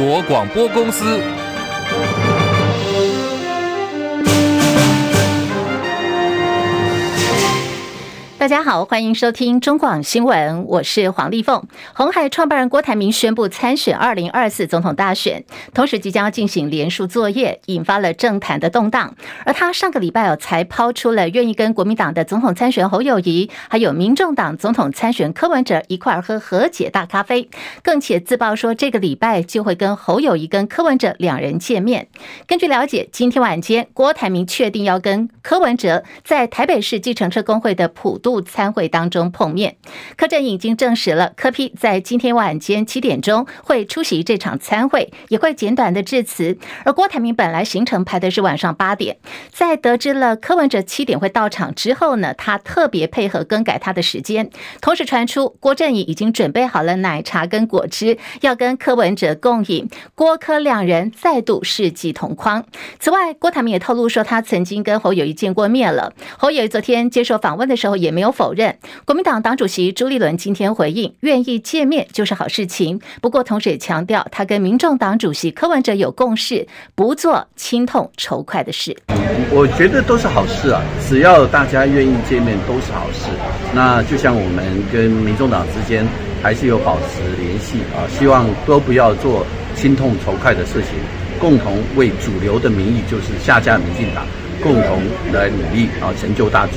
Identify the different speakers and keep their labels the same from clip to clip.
Speaker 1: 国广播公司。
Speaker 2: 大家好，欢迎收听中广新闻，我是黄丽凤。红海创办人郭台铭宣布参选二零二四总统大选，同时即将要进行连署作业，引发了政坛的动荡。而他上个礼拜哦，才抛出了愿意跟国民党的总统参选侯友谊，还有民众党总统参选柯文哲一块喝和解大咖啡，更且自曝说这个礼拜就会跟侯友谊跟柯文哲两人见面。根据了解，今天晚间郭台铭确定要跟柯文哲在台北市计程车工会的普渡参会当中碰面，柯阵营已经证实了，柯 P 在今天晚间七点钟会出席这场参会，也会简短的致辞。而郭台铭本来行程排的是晚上八点，在得知了柯文哲七点会到场之后呢，他特别配合更改他的时间。同时传出郭振宇已经准备好了奶茶跟果汁，要跟柯文哲共饮，郭柯两人再度世纪同框。此外，郭台铭也透露说，他曾经跟侯友谊见过面了。侯友谊昨天接受访问的时候也没。没有否认，国民党党主席朱立伦今天回应，愿意见面就是好事情。不过，同时也强调，他跟民众党主席柯文哲有共识，不做亲痛仇快的事。
Speaker 3: 我觉得都是好事啊，只要大家愿意见面，都是好事。那就像我们跟民众党之间还是有保持联系啊，希望都不要做亲痛仇快的事情，共同为主流的民意，就是下架民进党，共同来努力啊，成就大局。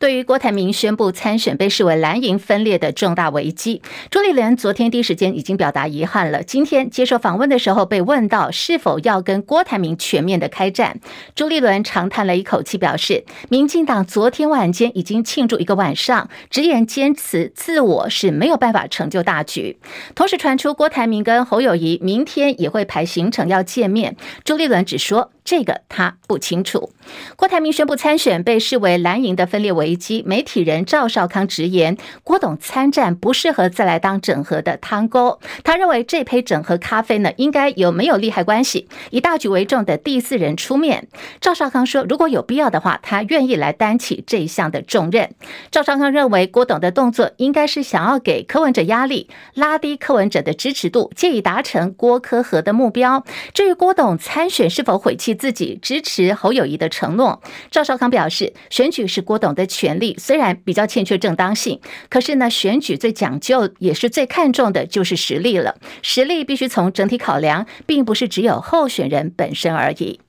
Speaker 2: 对于郭台铭宣布参选被视为蓝营分裂的重大危机，朱立伦昨天第一时间已经表达遗憾了。今天接受访问的时候被问到是否要跟郭台铭全面的开战，朱立伦长叹了一口气，表示民进党昨天晚间已经庆祝一个晚上，直言坚持自我是没有办法成就大局。同时传出郭台铭跟侯友谊明天也会排行程要见面，朱立伦只说。这个他不清楚。郭台铭宣布参选，被视为蓝营的分裂危机。媒体人赵少康直言，郭董参战不适合再来当整合的汤沟。他认为这杯整合咖啡呢，应该有没有利害关系，以大局为重的第四人出面。赵少康说，如果有必要的话，他愿意来担起这一项的重任。赵少康认为，郭董的动作应该是想要给柯文哲压力，拉低柯文哲的支持度，借以达成郭柯合的目标。至于郭董参选是否悔弃，自己支持侯友谊的承诺，赵少康表示，选举是郭董的权利，虽然比较欠缺正当性，可是呢，选举最讲究也是最看重的就是实力了，实力必须从整体考量，并不是只有候选人本身而已。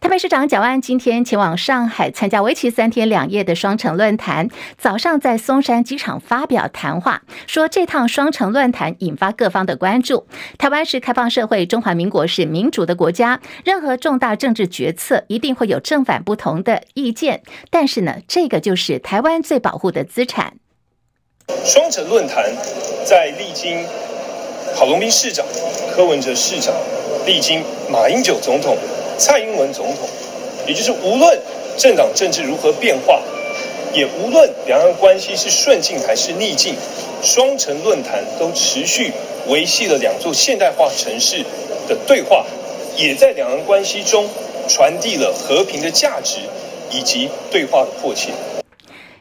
Speaker 2: 台北市长蒋万今天前往上海参加为期三天两夜的双城论坛，早上在松山机场发表谈话，说这趟双城论坛引发各方的关注。台湾是开放社会，中华民国是民主的国家，任何重大政治决策一定会有正反不同的意见，但是呢，这个就是台湾最保护的资产。
Speaker 4: 双城论坛在历经郝龙斌市长、柯文哲市长，历经马英九总统。蔡英文总统，也就是无论政党政治如何变化，也无论两岸关系是顺境还是逆境，双城论坛都持续维系了两座现代化城市的对话，也在两岸关系中传递了和平的价值以及对话的迫切。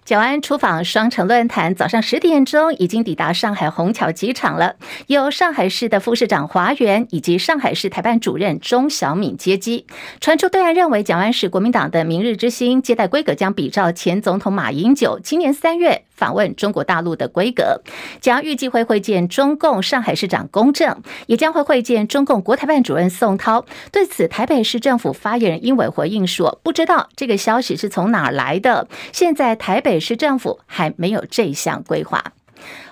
Speaker 2: 蒋安出访双城论坛，早上十点钟已经抵达上海虹桥机场了。由上海市的副市长华源以及上海市台办主任钟晓敏接机。传出对岸认为蒋安是国民党的明日之星，接待规格将比照前总统马英九今年三月访问中国大陆的规格。将预计会会见中共上海市长龚正，也将会会见中共国台办主任宋涛。对此，台北市政府发言人英伟回应说：“不知道这个消息是从哪儿来的。现在台北。”市政府还没有这项规划。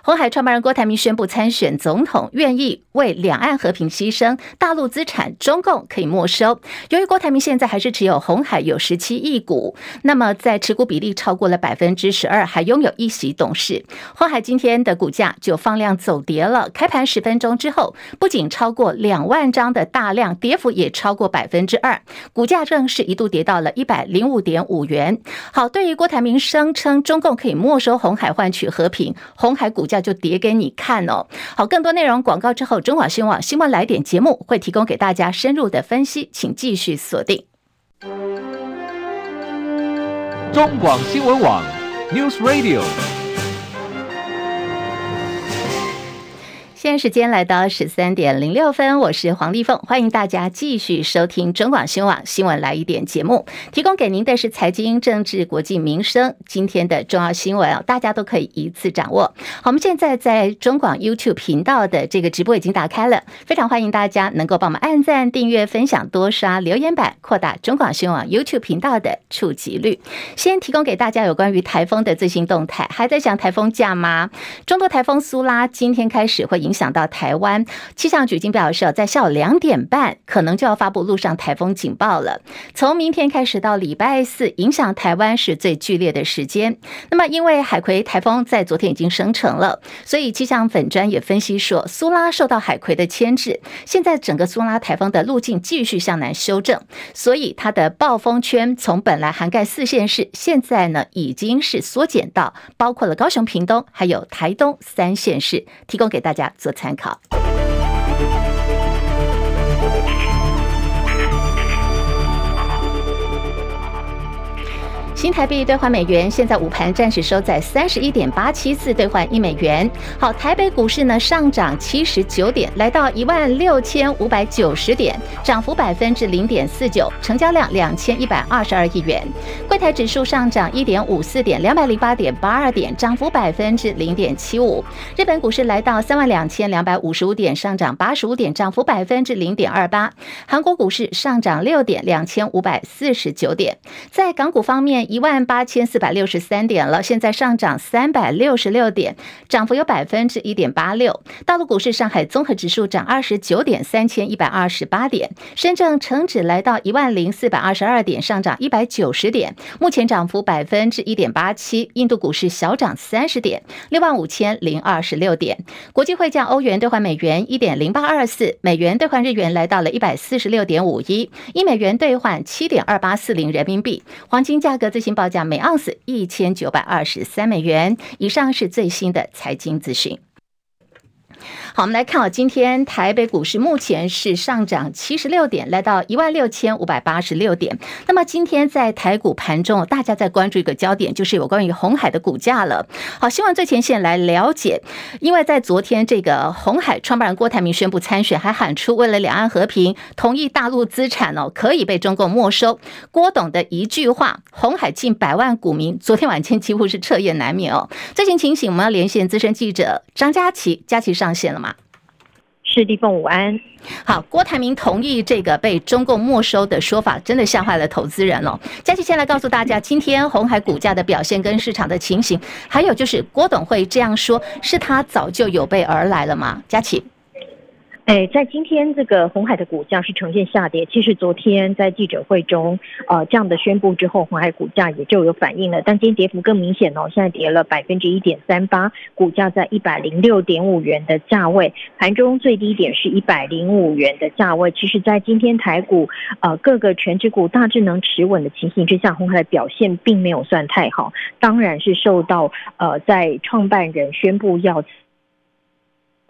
Speaker 2: 红海创办人郭台铭宣布参选总统，愿意为两岸和平牺牲，大陆资产中共可以没收。由于郭台铭现在还是持有红海有十七亿股，那么在持股比例超过了百分之十二，还拥有一席董事。红海今天的股价就放量走跌了，开盘十分钟之后，不仅超过两万张的大量，跌幅也超过百分之二，股价更是一度跌到了一百零五点五元。好，对于郭台铭声称中共可以没收红海换取和平，红海股价。就叠给你看哦。好，更多内容广告之后，中广新闻新闻来点节目会提供给大家深入的分析，请继续锁定
Speaker 1: 中广新闻网 News Radio。
Speaker 2: 现在时间来到十三点零六分，我是黄丽凤，欢迎大家继续收听中广新闻网新闻来一点节目，提供给您的是财经、政治、国际、民生今天的重要新闻啊，大家都可以一次掌握。好，我们现在在中广 YouTube 频道的这个直播已经打开了，非常欢迎大家能够帮我们按赞、订阅、分享、多刷留言板，扩大中广新闻网 YouTube 频道的触及率。先提供给大家有关于台风的最新动态，还在想台风假吗？中度台风苏拉今天开始会影响到台湾，气象局已经表示，在下午两点半可能就要发布陆上台风警报了。从明天开始到礼拜四，影响台湾是最剧烈的时间。那么，因为海葵台风在昨天已经生成了，所以气象粉专也分析说，苏拉受到海葵的牵制，现在整个苏拉台风的路径继续向南修正，所以它的暴风圈从本来涵盖四县市，现在呢已经是缩减到包括了高雄、屏东还有台东三县市，提供给大家做参考。新台币兑换美元，现在午盘暂时收在三十一点八七四兑换一美元。好，台北股市呢上涨七十九点，来到一万六千五百九十点，涨幅百分之零点四九，成交量两千一百二十二亿元。柜台指数上涨一点五四点，两百零八点八二点，涨幅百分之零点七五。日本股市来到三万两千两百五十五点，上涨八十五点，涨幅百分之零点二八。韩国股市上涨六点，两千五百四十九点。在港股方面，一万八千四百六十三点了，现在上涨三百六十六点，涨幅有百分之一点八六。大陆股市，上海综合指数涨二十九点，三千一百二十八点。深圳成指来到一万零四百二十二点，上涨一百九十点，目前涨幅百分之一点八七。印度股市小涨三十点，六万五千零二十六点。国际汇价，欧元兑换美元一点零八二四，美元兑换日元来到了一百四十六点五一，一美元兑换七点二八四零人民币。黄金价格。最新报价每盎司一千九百二十三美元以上，是最新的财经资讯。好，我们来看啊，今天台北股市目前是上涨七十六点，来到一万六千五百八十六点。那么今天在台股盘中，大家在关注一个焦点，就是有关于红海的股价了。好，希望最前线来了解，因为在昨天这个红海创办人郭台铭宣布参选，还喊出为了两岸和平，同意大陆资产哦可以被中共没收。郭董的一句话，红海近百万股民昨天晚间几乎是彻夜难眠哦。最新情形，我们要连线资深记者张佳琪，佳琪上线了吗？
Speaker 5: 是地凤午安，
Speaker 2: 好，郭台铭同意这个被中共没收的说法，真的吓坏了投资人了。佳琪先来告诉大家，今天红海股价的表现跟市场的情形，还有就是郭董会这样说，是他早就有备而来了吗？佳琪。
Speaker 5: 哎，在今天这个红海的股价是呈现下跌。其实昨天在记者会中，呃，这样的宣布之后，红海股价也就有反应了。但今天跌幅更明显哦，现在跌了百分之一点三八，股价在一百零六点五元的价位，盘中最低点是一百零五元的价位。其实，在今天台股呃各个全指股大致能持稳的情形之下，红海的表现并没有算太好，当然是受到呃在创办人宣布要。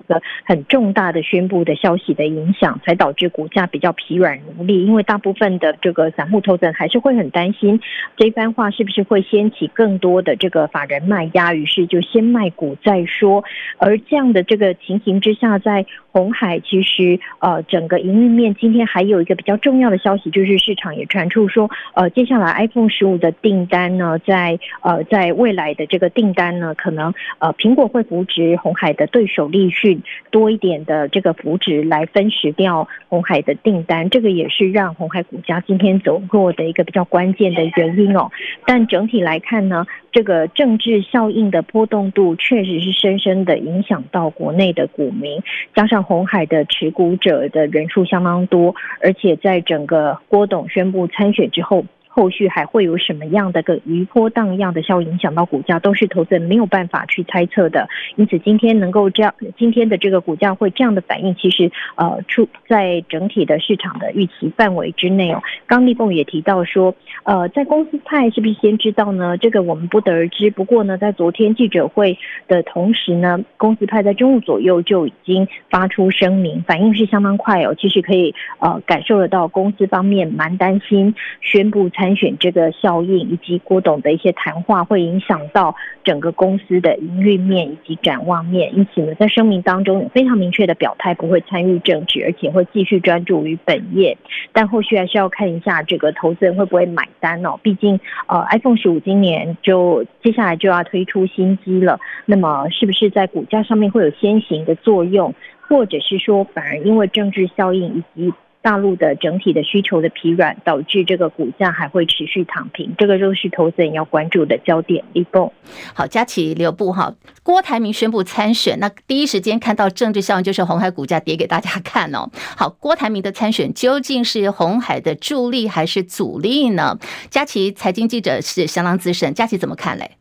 Speaker 5: 个很重大的宣布的消息的影响，才导致股价比较疲软无力。因为大部分的这个散户投资人还是会很担心这番话是不是会掀起更多的这个法人卖压，于是就先卖股再说。而这样的这个情形之下，在红海其实呃整个营运面今天还有一个比较重要的消息，就是市场也传出说，呃接下来 iPhone 十五的订单呢，在呃在未来的这个订单呢，可能呃苹果会扶植红海的对手立讯。多一点的这个扶植来分食掉鸿海的订单，这个也是让鸿海股价今天走弱的一个比较关键的原因哦。但整体来看呢，这个政治效应的波动度确实是深深的影响到国内的股民，加上红海的持股者的人数相当多，而且在整个郭董宣布参选之后。后续还会有什么样的个余波荡漾的效应影响到股价，都是投资人没有办法去猜测的。因此，今天能够这样，今天的这个股价会这样的反应，其实呃，出在整体的市场的预期范围之内哦。刚立凤也提到说，呃，在公司派是不是先知道呢？这个我们不得而知。不过呢，在昨天记者会的同时呢，公司派在中午左右就已经发出声明，反应是相当快哦。其实可以呃感受得到，公司方面蛮担心宣布参。参选这个效应，以及郭董的一些谈话，会影响到整个公司的营运面以及展望面。因此呢，在声明当中有非常明确的表态，不会参与政治，而且会继续专注于本业。但后续还是要看一下这个投资人会不会买单哦。毕竟，呃，iPhone 十五今年就接下来就要推出新机了，那么是不是在股价上面会有先行的作用，或者是说反而因为政治效应以及大陆的整体的需求的疲软，导致这个股价还会持续躺平，这个就是投资人要关注的焦点。立峰，
Speaker 2: 好，佳琪留步哈。郭台铭宣布参选，那第一时间看到政治效应，就是红海股价跌给大家看哦。好，郭台铭的参选究竟是红海的助力还是阻力呢？佳琪财经记者是相当资深，佳琪怎么看嘞？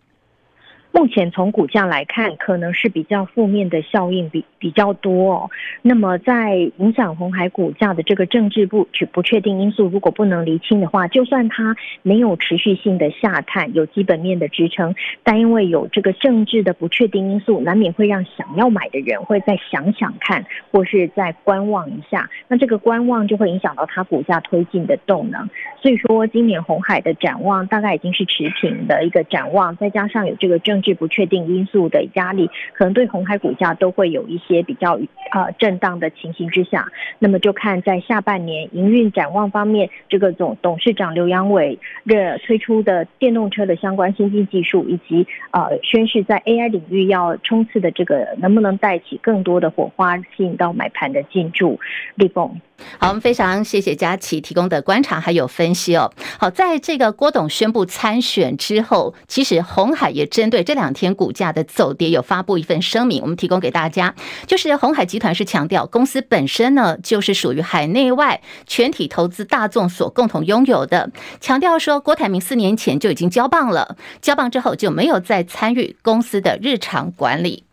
Speaker 5: 目前从股价来看，可能是比较负面的效应比比较多哦。那么在影响红海股价的这个政治不不确定因素，如果不能厘清的话，就算它没有持续性的下探，有基本面的支撑，但因为有这个政治的不确定因素，难免会让想要买的人会再想想看，或是再观望一下。那这个观望就会影响到它股价推进的动能。所以说，今年红海的展望大概已经是持平的一个展望，再加上有这个政是不确定因素的压力，可能对红海股价都会有一些比较呃震荡的情形之下，那么就看在下半年营运展望方面，这个总董事长刘扬伟的推出的电动车的相关先进技术，以及呃宣示在 AI 领域要冲刺的这个，能不能带起更多的火花，吸引到买盘的进驻？立峰。
Speaker 2: 好，我们非常谢谢佳琪提供的观察还有分析哦。好，在这个郭董宣布参选之后，其实鸿海也针对这两天股价的走跌有发布一份声明，我们提供给大家。就是鸿海集团是强调，公司本身呢就是属于海内外全体投资大众所共同拥有的，强调说郭台铭四年前就已经交棒了，交棒之后就没有再参与公司的日常管理。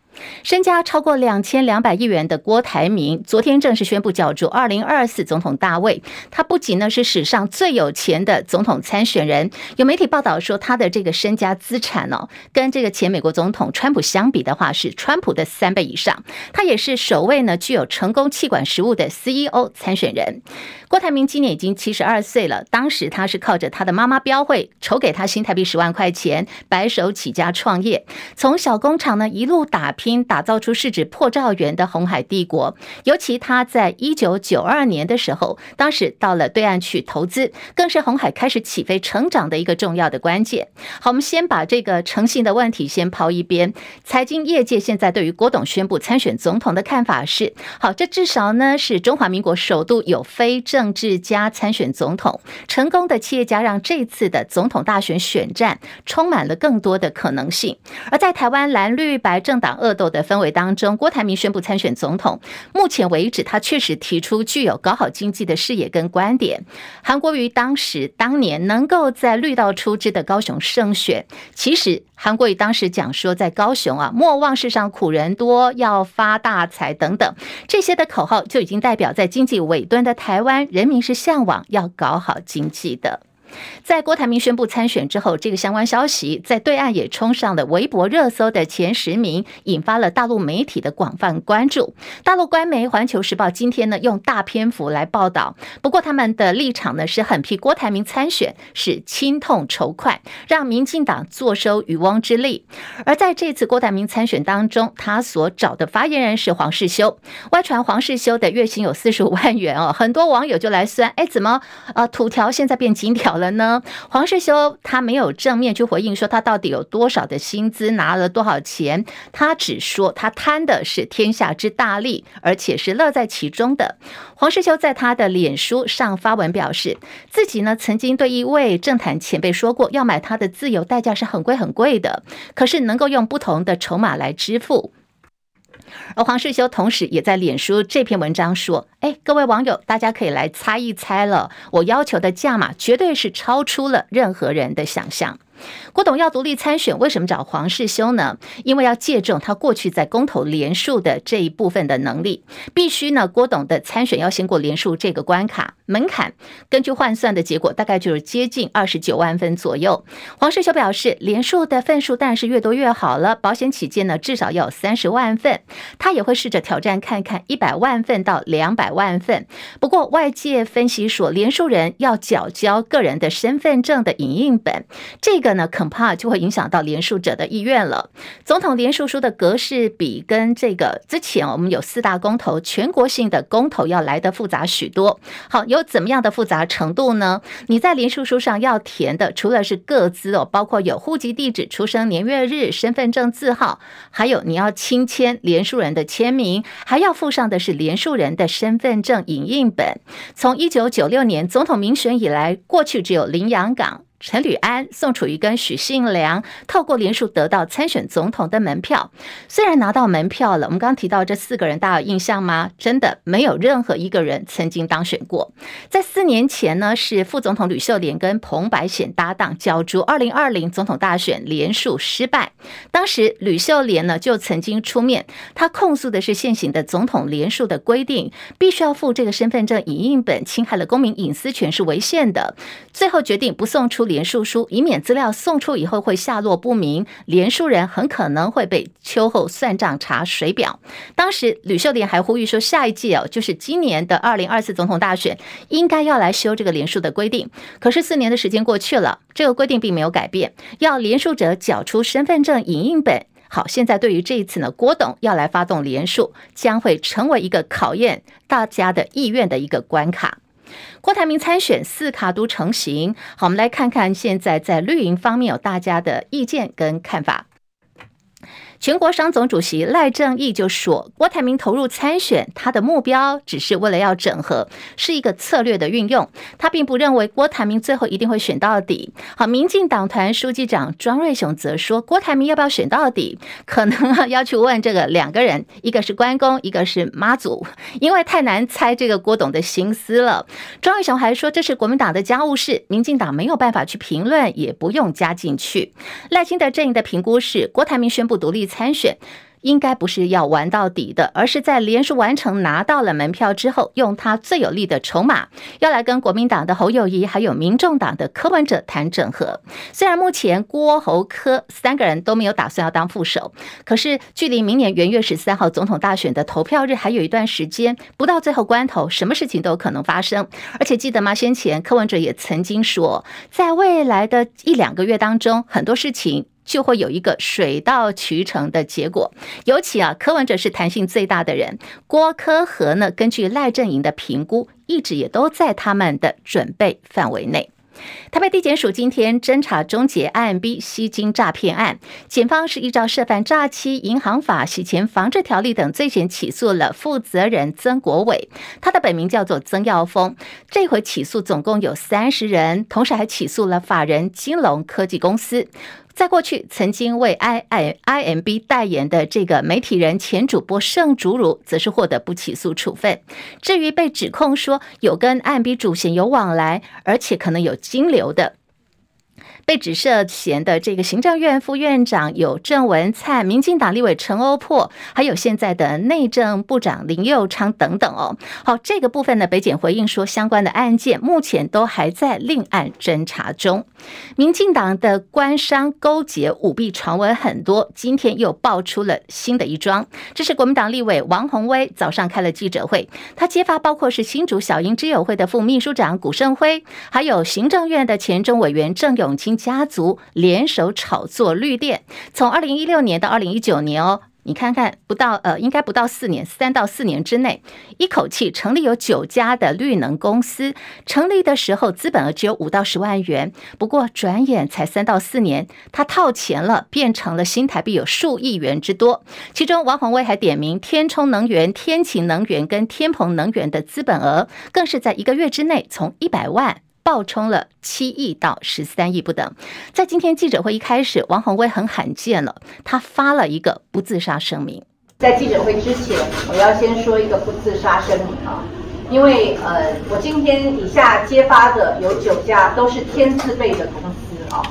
Speaker 2: 身家超过两千两百亿元的郭台铭，昨天正式宣布角逐二零二四总统大位。他不仅呢是史上最有钱的总统参选人，有媒体报道说他的这个身家资产哦，跟这个前美国总统川普相比的话，是川普的三倍以上。他也是首位呢具有成功气管实务的 CEO 参选人。郭台铭今年已经七十二岁了，当时他是靠着他的妈妈标会筹给他新台币十万块钱，白手起家创业，从小工厂呢一路打拼，打造出市值破兆元的红海帝国。尤其他在一九九二年的时候，当时到了对岸去投资，更是红海开始起飞成长的一个重要的关键。好，我们先把这个诚信的问题先抛一边。财经业界现在对于郭董宣布参选总统的看法是：好，这至少呢是中华民国首度有非。政治家参选总统，成功的企业家让这次的总统大选选战充满了更多的可能性。而在台湾蓝绿白政党斗的氛围当中，郭台铭宣布参选总统。目前为止，他确实提出具有搞好经济的视野跟观点。韩国瑜当时当年能够在绿道出枝的高雄胜选，其实。韩国瑜当时讲说，在高雄啊，莫忘世上苦人多，要发大财等等这些的口号，就已经代表在经济尾端的台湾人民是向往要搞好经济的。在郭台铭宣布参选之后，这个相关消息在对岸也冲上了微博热搜的前十名，引发了大陆媒体的广泛关注。大陆官媒《环球时报》今天呢用大篇幅来报道，不过他们的立场呢是狠批郭台铭参选是亲痛仇快，让民进党坐收渔翁之利。而在这次郭台铭参选当中，他所找的发言人是黄世修，外传黄世修的月薪有四十五万元哦，很多网友就来酸，哎，怎么呃土条现在变金条了？呢？黄世修他没有正面去回应说他到底有多少的薪资，拿了多少钱，他只说他贪的是天下之大利，而且是乐在其中的。黄世修在他的脸书上发文表示，自己呢曾经对一位政坛前辈说过，要买他的自由代价是很贵很贵的，可是能够用不同的筹码来支付。而黄世修同时也在脸书这篇文章说：“哎，各位网友，大家可以来猜一猜了，我要求的价码绝对是超出了任何人的想象。”郭董要独立参选，为什么找黄世修呢？因为要借重他过去在公投连署的这一部分的能力，必须呢，郭董的参选要先过连署这个关卡门槛。根据换算的结果，大概就是接近二十九万分左右。黄世修表示，连署的份数当然是越多越好了，保险起见呢，至少要有三十万份。他也会试着挑战看看一百万份到两百万份。不过外界分析说，连署人要缴交个人的身份证的影印本，这个呢恐怕就会影响到连署者的意愿了。总统连署书的格式比跟这个之前我们有四大公投、全国性的公投要来得复杂许多。好，有怎么样的复杂程度呢？你在连署书上要填的，除了是各资哦，包括有户籍地址、出生年月日、身份证字号，还有你要亲签连署人的签名，还要附上的是连署人的身份证影印本。从一九九六年总统民选以来，过去只有林洋港。陈履安、宋楚瑜跟许信良透过连署得到参选总统的门票，虽然拿到门票了，我们刚刚提到这四个人，大家有印象吗？真的没有任何一个人曾经当选过。在四年前呢，是副总统吕秀莲跟彭百显搭档角逐二零二零总统大选，连署失败。当时吕秀莲呢就曾经出面，他控诉的是现行的总统连署的规定，必须要附这个身份证影印本，侵害了公民隐私权是违宪的。最后决定不送出连署书，以免资料送出以后会下落不明，连署人很可能会被秋后算账查水表。当时吕秀莲还呼吁说，下一季哦，就是今年的二零二四总统大选，应该要来修这个连署的规定。可是四年的时间过去了，这个规定并没有改变，要连署者缴出身份证影印本。好，现在对于这一次呢，郭董要来发动连署，将会成为一个考验大家的意愿的一个关卡。郭台铭参选四卡都成型，好，我们来看看现在在绿营方面有大家的意见跟看法。全国商总主席赖正鎰就说：“郭台铭投入参选，他的目标只是为了要整合，是一个策略的运用。他并不认为郭台铭最后一定会选到底。”好，民进党团书记长庄瑞雄则说：“郭台铭要不要选到底，可能要去问这个两个人，一个是关公，一个是妈祖，因为太难猜这个郭董的心思了。”庄瑞雄还说：“这是国民党的家务事，民进党没有办法去评论，也不用加进去。”赖清德阵营的评估是，郭台铭宣布独立参选应该不是要玩到底的，而是在连署完成拿到了门票之后，用他最有力的筹码，要来跟国民党的侯友宜还有民众党的柯文哲谈整合。虽然目前郭侯柯三个人都没有打算要当副手，可是距离明年元月十三号总统大选的投票日还有一段时间，不到最后关头，什么事情都有可能发生。而且记得吗？先前柯文哲也曾经说，在未来的一两个月当中，很多事情。就会有一个水到渠成的结果。尤其啊，柯文哲是弹性最大的人，郭柯和呢，根据赖阵营的评估，一直也都在他们的准备范围内。台北地检署今天侦查终结 IMB 吸金诈骗案，检方是依照涉犯诈欺、银行法、洗钱防治条例等罪嫌起诉了负责人曾国伟，他的本名叫做曾耀峰。这回起诉总共有三十人，同时还起诉了法人金龙科技公司。在过去曾经为 I I IMB 代言的这个媒体人前主播盛竹如，则是获得不起诉处分。至于被指控说有跟 IMB 主嫌有往来，而且可能有金流的。被指涉嫌的这个行政院副院长有郑文灿、民进党立委陈欧珀，还有现在的内政部长林佑昌等等哦。好，这个部分呢，北检回应说，相关的案件目前都还在另案侦查中。民进党的官商勾结舞弊传闻很多，今天又爆出了新的一桩。这是国民党立委王鸿薇早上开了记者会，他揭发包括是新竹小英之友会的副秘书长古胜辉，还有行政院的前中委员郑永清。家族联手炒作绿电，从二零一六年到二零一九年哦，你看看不到呃，应该不到四年，三到四年之内，一口气成立有九家的绿能公司。成立的时候资本额只有五到十万元，不过转眼才三到四年，他套钱了，变成了新台币有数亿元之多。其中王鸿薇还点名天充能源、天晴能源跟天鹏能源的资本额，更是在一个月之内从一百万。爆冲了七亿到十三亿不等。在今天记者会一开始，王鸿薇很罕见了，他发了一个不自杀声明。
Speaker 6: 在记者会之前，我要先说一个不自杀声明啊，因为呃，我今天以下揭发的有九家都是天字辈的公司啊，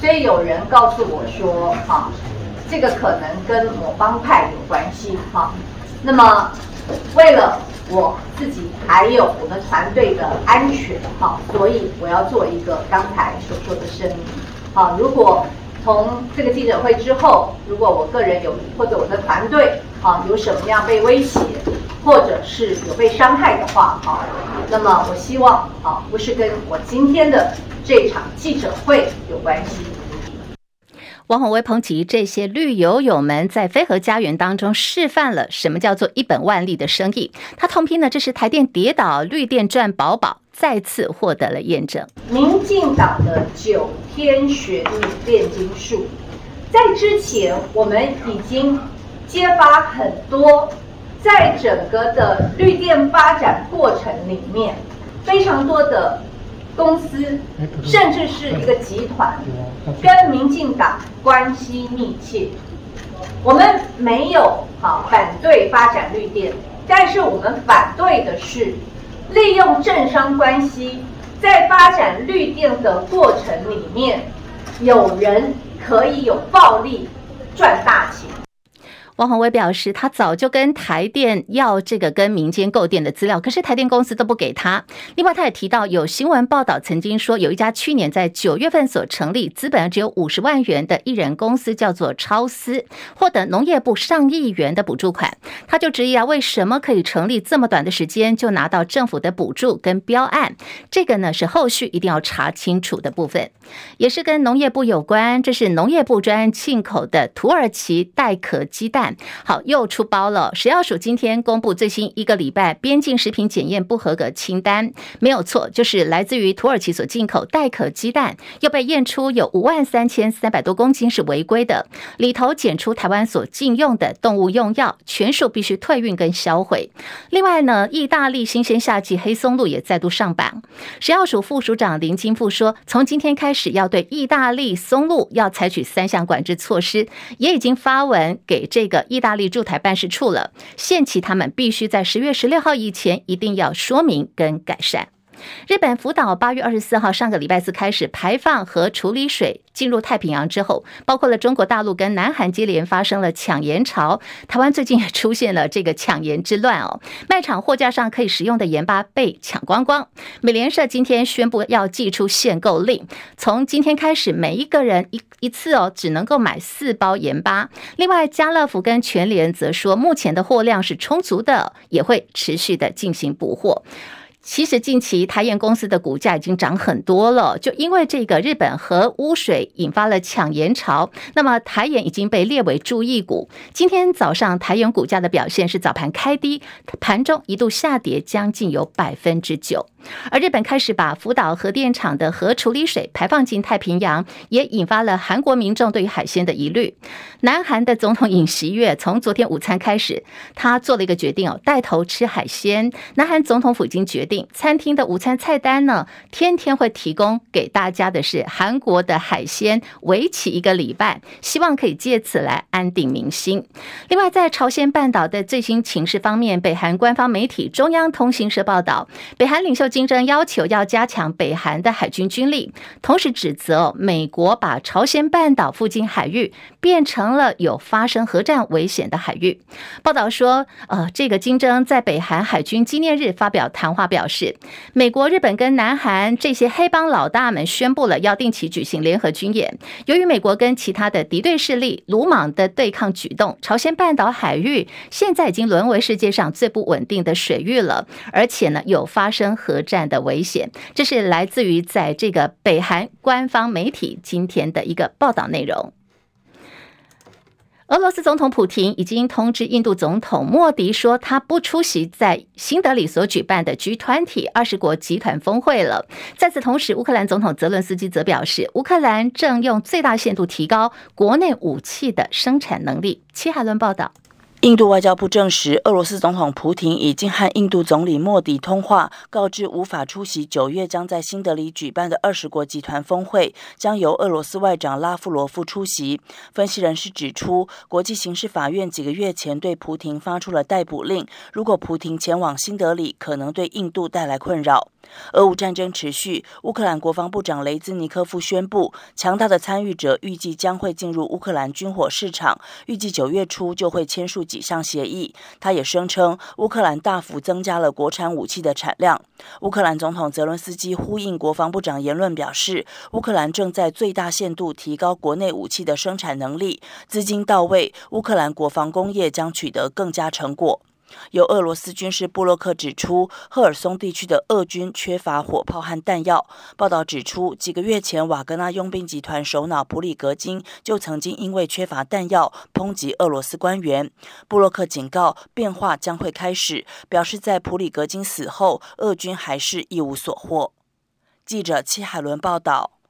Speaker 6: 所以有人告诉我说，啊，这个可能跟某帮派有关系，哈。那么为了我自己还有我们团队的安全，哈，所以我要做一个刚才所说的声明，好，如果从这个记者会之后，如果我个人有或者我的团队，啊，有什么样被威胁，或者是有被伤害的话，啊，那么我希望啊，不是跟我今天的这场记者会有关系。
Speaker 2: 王鸿薇抨击这些绿油友们在非核家园当中示范了什么叫做一本万利的生意。他痛批呢，这是台电跌倒，绿电赚饱饱，再次获得了验证。
Speaker 6: 民进党的九天玄女炼金术，在之前我们已经揭发很多，在整个的绿电发展过程里面，非常多的。公司甚至是一个集团，跟民进党关系密切。我们没有好反对发展绿电，但是我们反对的是利用政商关系，在发展绿电的过程里面，有人可以有暴利赚大钱。
Speaker 2: 王鸿薇表示，他早就跟台电要这个跟民间购电的资料，可是台电公司都不给他。另外，他也提到有新闻报道曾经说，有一家去年在九月份所成立、资本只有五十万元的一人公司，叫做超思，获得农业部上亿元的补助款。他就质疑啊，为什么可以成立这么短的时间就拿到政府的补助跟标案？这个呢是后续一定要查清楚的部分，也是跟农业部有关。这是农业部专案进口的土耳其带壳鸡蛋。好，又出包了。食药署今天公布最新一个礼拜边境食品检验不合格清单，没有错，就是来自于土耳其所进口带壳鸡蛋，又被验出有五万三千三百多公斤是违规的，里头检出台湾所禁用的动物用药，全数必须退运跟销毁。另外呢，意大利新鲜夏季黑松露也再度上榜。食药署副署长林金富说，从今天开始要对意大利松露要采取三项管制措施，也已经发文给这。个意大利驻台办事处了，限期他们必须在十月十六号以前一定要说明跟改善。日本福岛八月二十四号上个礼拜四开始排放和处理水进入太平洋之后，包括了中国大陆跟南韩接连发生了抢盐潮，台湾最近也出现了这个抢盐之乱哦，卖场货架上可以使用的盐巴被抢光光。美联社今天宣布要祭出限购令，从今天开始，每一个人一一次哦只能够买四包盐巴。另外，家乐福跟全联则说，目前的货量是充足的，也会持续的进行补货。其实近期台盐公司的股价已经涨很多了，就因为这个日本核污水引发了抢盐潮，那么台盐已经被列为注意股。今天早上台盐股价的表现是早盘开低，盘中一度下跌将近有百分之九。而日本开始把福岛核电厂的核处理水排放进太平洋，也引发了韩国民众对于海鲜的疑虑。南韩的总统尹锡悦从昨天午餐开始，他做了一个决定哦，带头吃海鲜。南韩总统府已经决定，餐厅的午餐菜单呢，天天会提供给大家的是韩国的海鲜，为期一个礼拜，希望可以借此来安定民心。另外，在朝鲜半岛的最新情势方面，北韩官方媒体中央通讯社报道，北韩领袖。金正要求要加强北韩的海军军力，同时指责美国把朝鲜半岛附近海域变成了有发生核战危险的海域。报道说，呃，这个金正在北韩海军纪念日发表谈话，表表示，美国、日本跟南韩这些黑帮老大们宣布了要定期举行联合军演。由于美国跟其他的敌对势力鲁莽的对抗举动，朝鲜半岛海域现在已经沦为世界上最不稳定的水域了，而且呢，有发生核。战的危险，这是来自于在这个北韩官方媒体今天的一个报道内容。俄罗斯总统普廷已经通知印度总统莫迪说，他不出席在新德里所举办的 G20 二十国集团峰会了。在此同时，乌克兰总统泽伦斯基则表示，乌克兰正用最大限度提高国内武器的生产能力。齐海伦报道。
Speaker 7: 印度外交部证实，俄罗斯总统普廷已经和印度总理莫迪通话，告知无法出席九月将在新德里举办的二十国集团峰会，将由俄罗斯外长拉夫罗夫出席。分析人士指出，国际刑事法院几个月前对普廷发出了逮捕令，如果普廷前往新德里，可能对印度带来困扰。俄乌战争持续，乌克兰国防部长雷兹尼科夫宣布，强大的参与者预计将会进入乌克兰军火市场，预计九月初就会签署几项协议。他也声称，乌克兰大幅增加了国产武器的产量。乌克兰总统泽伦斯基呼应国防部长言论表示，乌克兰正在最大限度提高国内武器的生产能力，资金到位，乌克兰国防工业将取得更加成果。由俄罗斯军事部落客指出，赫尔松地区的俄军缺乏火炮和弹药。报道指出，几个月前，瓦格纳佣兵集团首脑普里格金就曾经因为缺乏弹药抨击俄罗斯官员。部落客警告，变化将会开始，表示在普里格金死后，俄军还是一无所获。记者戚海伦报道。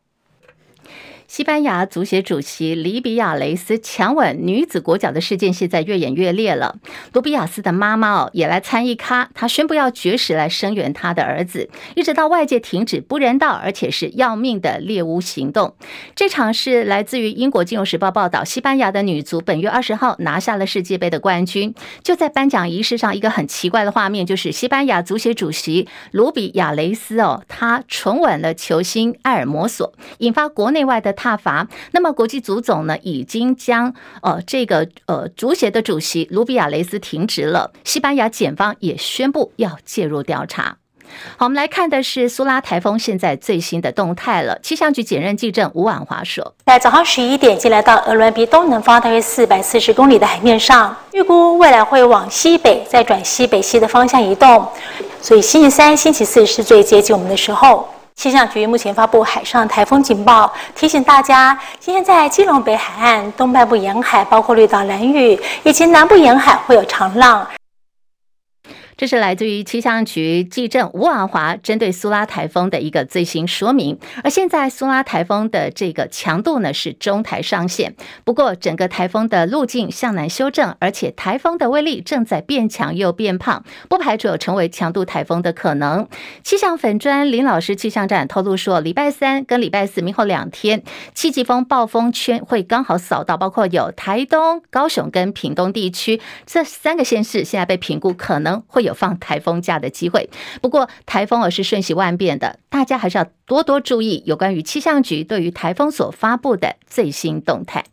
Speaker 2: 西班牙足协主席里比亚雷斯强吻女子国脚的事件现在越演越烈了。卢比亚斯的妈妈哦也来参一咖，她宣布要绝食来声援她的儿子，一直到外界停止不人道而且是要命的猎巫行动。这场是来自于英国金融时报报道，西班牙的女足本月二十号拿下了世界杯的冠军。就在颁奖仪式上，一个很奇怪的画面就是西班牙足协主席卢比亚雷斯哦，他唇吻了球星埃尔摩索，引发国内外的。挞伐。那么国际足总呢，已经将呃这个呃足协的主席卢比亚雷斯停职了。西班牙检方也宣布要介入调查。好，我们来看的是苏拉台风现在最新的动态了。气象局检验记者吴婉华说，
Speaker 8: 在早上十一点，进来到鹅銮鼻东南方大约四百四十公里的海面上，预估未来会往西北再转西北西的方向移动，所以星期三、星期四是最接近我们的时候。气象局目前发布海上台风警报，提醒大家，今天在基隆北海岸东半部沿海，包括绿岛、蓝屿以及南部沿海会有长浪。
Speaker 2: 这是来自于气象局记者吴婉华针对苏拉台风的一个最新说明。而现在苏拉台风的这个强度呢是中台上线，不过整个台风的路径向南修正，而且台风的威力正在变强又变胖，不排除有成为强度台风的可能。气象粉专林老师气象站透露说，礼拜三跟礼拜四明后两天，七级风暴风圈会刚好扫到，包括有台东、高雄跟屏东地区这三个县市，现在被评估可能会有放台风假的机会，不过台风而是瞬息万变的，大家还是要多多注意有关于气象局对于台风所发布的最新动态。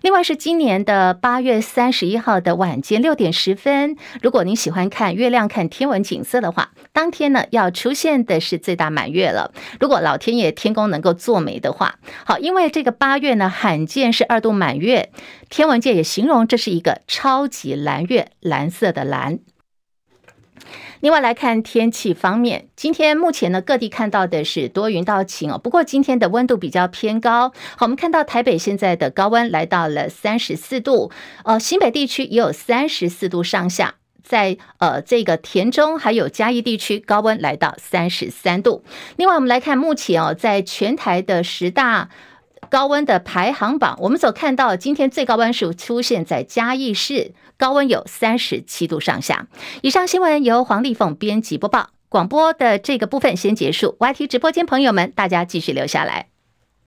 Speaker 2: 另外是今年的八月三十一号的晚间六点十分，如果您喜欢看月亮、看天文景色的话，当天呢要出现的是最大满月了。如果老天爷天公能够作美的话，好，因为这个八月呢罕见是二度满月，天文界也形容这是一个超级蓝月，蓝色的蓝。另外来看天气方面，今天目前呢各地看到的是多云到晴哦，不过今天的温度比较偏高。好，我们看到台北现在的高温来到了三十四度，呃，新北地区也有三十四度上下，在呃这个田中还有嘉义地区高温来到三十三度。另外我们来看目前哦，在全台的十大高温的排行榜，我们所看到今天最高温数出现在嘉义市。高温有三十七度上下。以上新闻由黄丽凤编辑播报。广播的这个部分先结束。YT 直播间朋友们，大家继续留下来。